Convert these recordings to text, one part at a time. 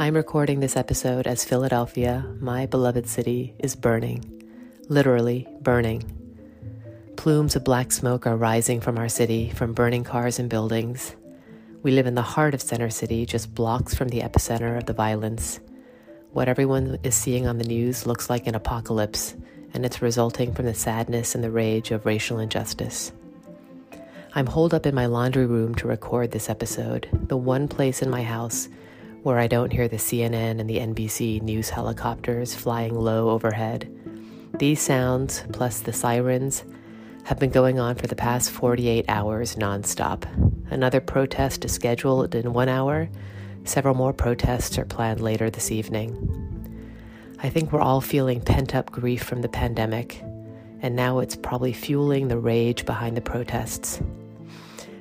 I'm recording this episode as Philadelphia, my beloved city, is burning. Literally burning. Plumes of black smoke are rising from our city, from burning cars and buildings. We live in the heart of Center City, just blocks from the epicenter of the violence. What everyone is seeing on the news looks like an apocalypse, and it's resulting from the sadness and the rage of racial injustice. I'm holed up in my laundry room to record this episode, the one place in my house where I don't hear the CNN and the NBC news helicopters flying low overhead. These sounds, plus the sirens, have been going on for the past 48 hours nonstop. Another protest is scheduled in one hour. Several more protests are planned later this evening. I think we're all feeling pent up grief from the pandemic, and now it's probably fueling the rage behind the protests.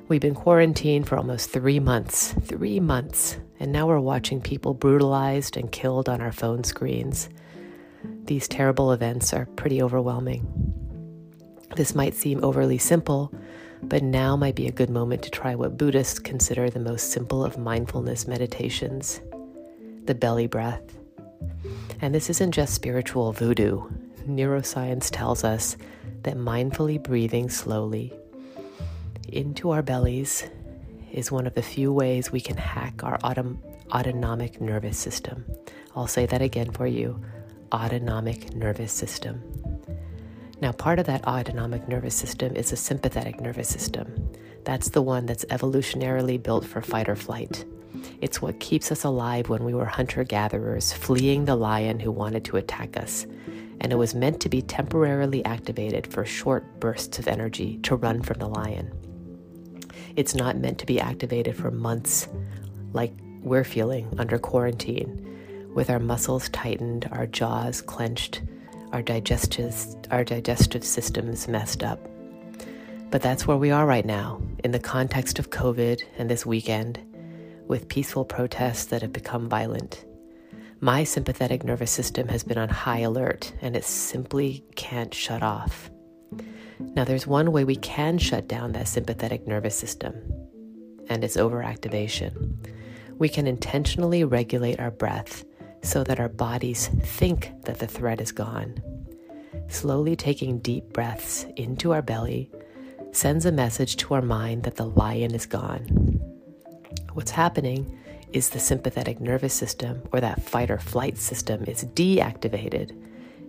We've been quarantined for almost three months, three months, and now we're watching people brutalized and killed on our phone screens. These terrible events are pretty overwhelming. This might seem overly simple, but now might be a good moment to try what Buddhists consider the most simple of mindfulness meditations the belly breath. And this isn't just spiritual voodoo. Neuroscience tells us that mindfully breathing slowly into our bellies is one of the few ways we can hack our autom- autonomic nervous system. I'll say that again for you autonomic nervous system. Now, part of that autonomic nervous system is a sympathetic nervous system. That's the one that's evolutionarily built for fight or flight. It's what keeps us alive when we were hunter gatherers, fleeing the lion who wanted to attack us. And it was meant to be temporarily activated for short bursts of energy to run from the lion. It's not meant to be activated for months like we're feeling under quarantine, with our muscles tightened, our jaws clenched, our digestive, our digestive systems messed up. But that's where we are right now, in the context of COVID and this weekend, with peaceful protests that have become violent. My sympathetic nervous system has been on high alert and it simply can't shut off. Now, there's one way we can shut down that sympathetic nervous system, and it's overactivation. We can intentionally regulate our breath so that our bodies think that the threat is gone. Slowly taking deep breaths into our belly sends a message to our mind that the lion is gone. What's happening is the sympathetic nervous system or that fight or flight system is deactivated.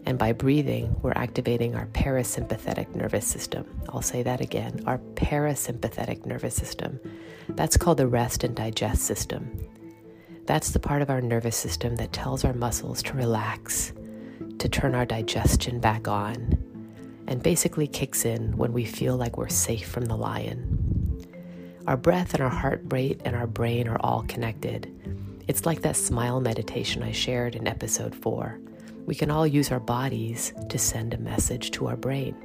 And by breathing, we're activating our parasympathetic nervous system. I'll say that again our parasympathetic nervous system. That's called the rest and digest system. That's the part of our nervous system that tells our muscles to relax, to turn our digestion back on, and basically kicks in when we feel like we're safe from the lion. Our breath and our heart rate and our brain are all connected. It's like that smile meditation I shared in episode 4. We can all use our bodies to send a message to our brain.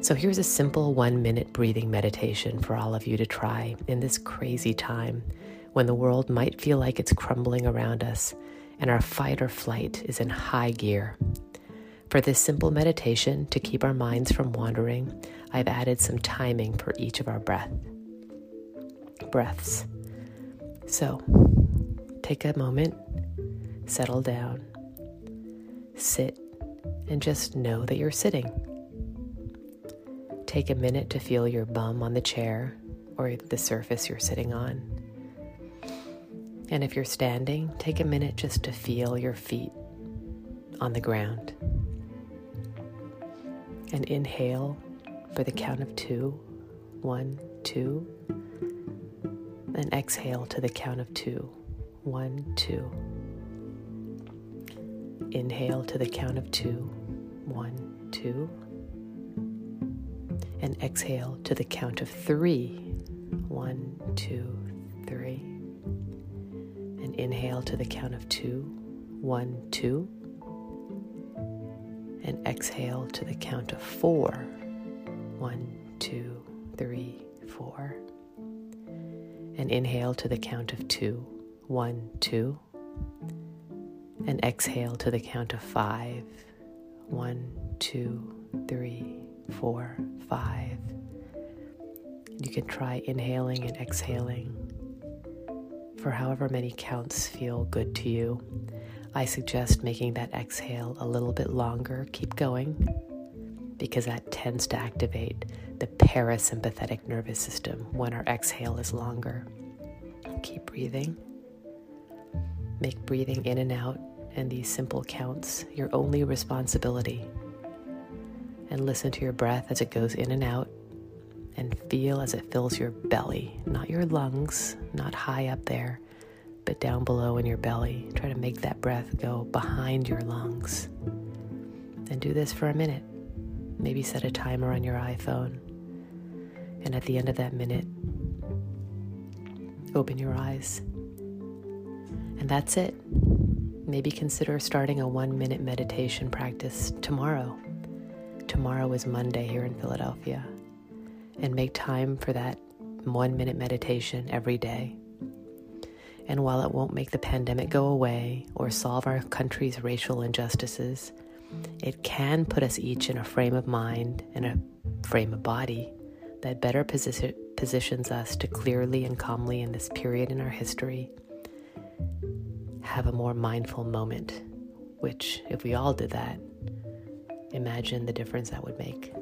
So here's a simple one minute breathing meditation for all of you to try in this crazy time when the world might feel like it's crumbling around us and our fight or flight is in high gear. For this simple meditation to keep our minds from wandering, I've added some timing for each of our breath breaths. So, take a moment, settle down, sit, and just know that you're sitting. Take a minute to feel your bum on the chair or the surface you're sitting on. And if you're standing, take a minute just to feel your feet on the ground. And inhale for the count of two one, two. And exhale to the count of two. One, two. Inhale to the count of two, one, two, And exhale to the count of three, one, two, three. And inhale to the count of two, one, two. And exhale to the count of four, one, two, three, four. And inhale to the count of two, one, two. And exhale to the count of five. One, two, three, four, five. You can try inhaling and exhaling for however many counts feel good to you. I suggest making that exhale a little bit longer. Keep going because that tends to activate the parasympathetic nervous system when our exhale is longer. Keep breathing. Make breathing in and out and these simple counts your only responsibility. And listen to your breath as it goes in and out and feel as it fills your belly, not your lungs, not high up there, but down below in your belly. Try to make that breath go behind your lungs. And do this for a minute. Maybe set a timer on your iPhone. And at the end of that minute, open your eyes. And that's it. Maybe consider starting a one minute meditation practice tomorrow. Tomorrow is Monday here in Philadelphia and make time for that one minute meditation every day. And while it won't make the pandemic go away or solve our country's racial injustices, it can put us each in a frame of mind and a frame of body that better posi- positions us to clearly and calmly in this period in our history have a more mindful moment, which, if we all did that, imagine the difference that would make.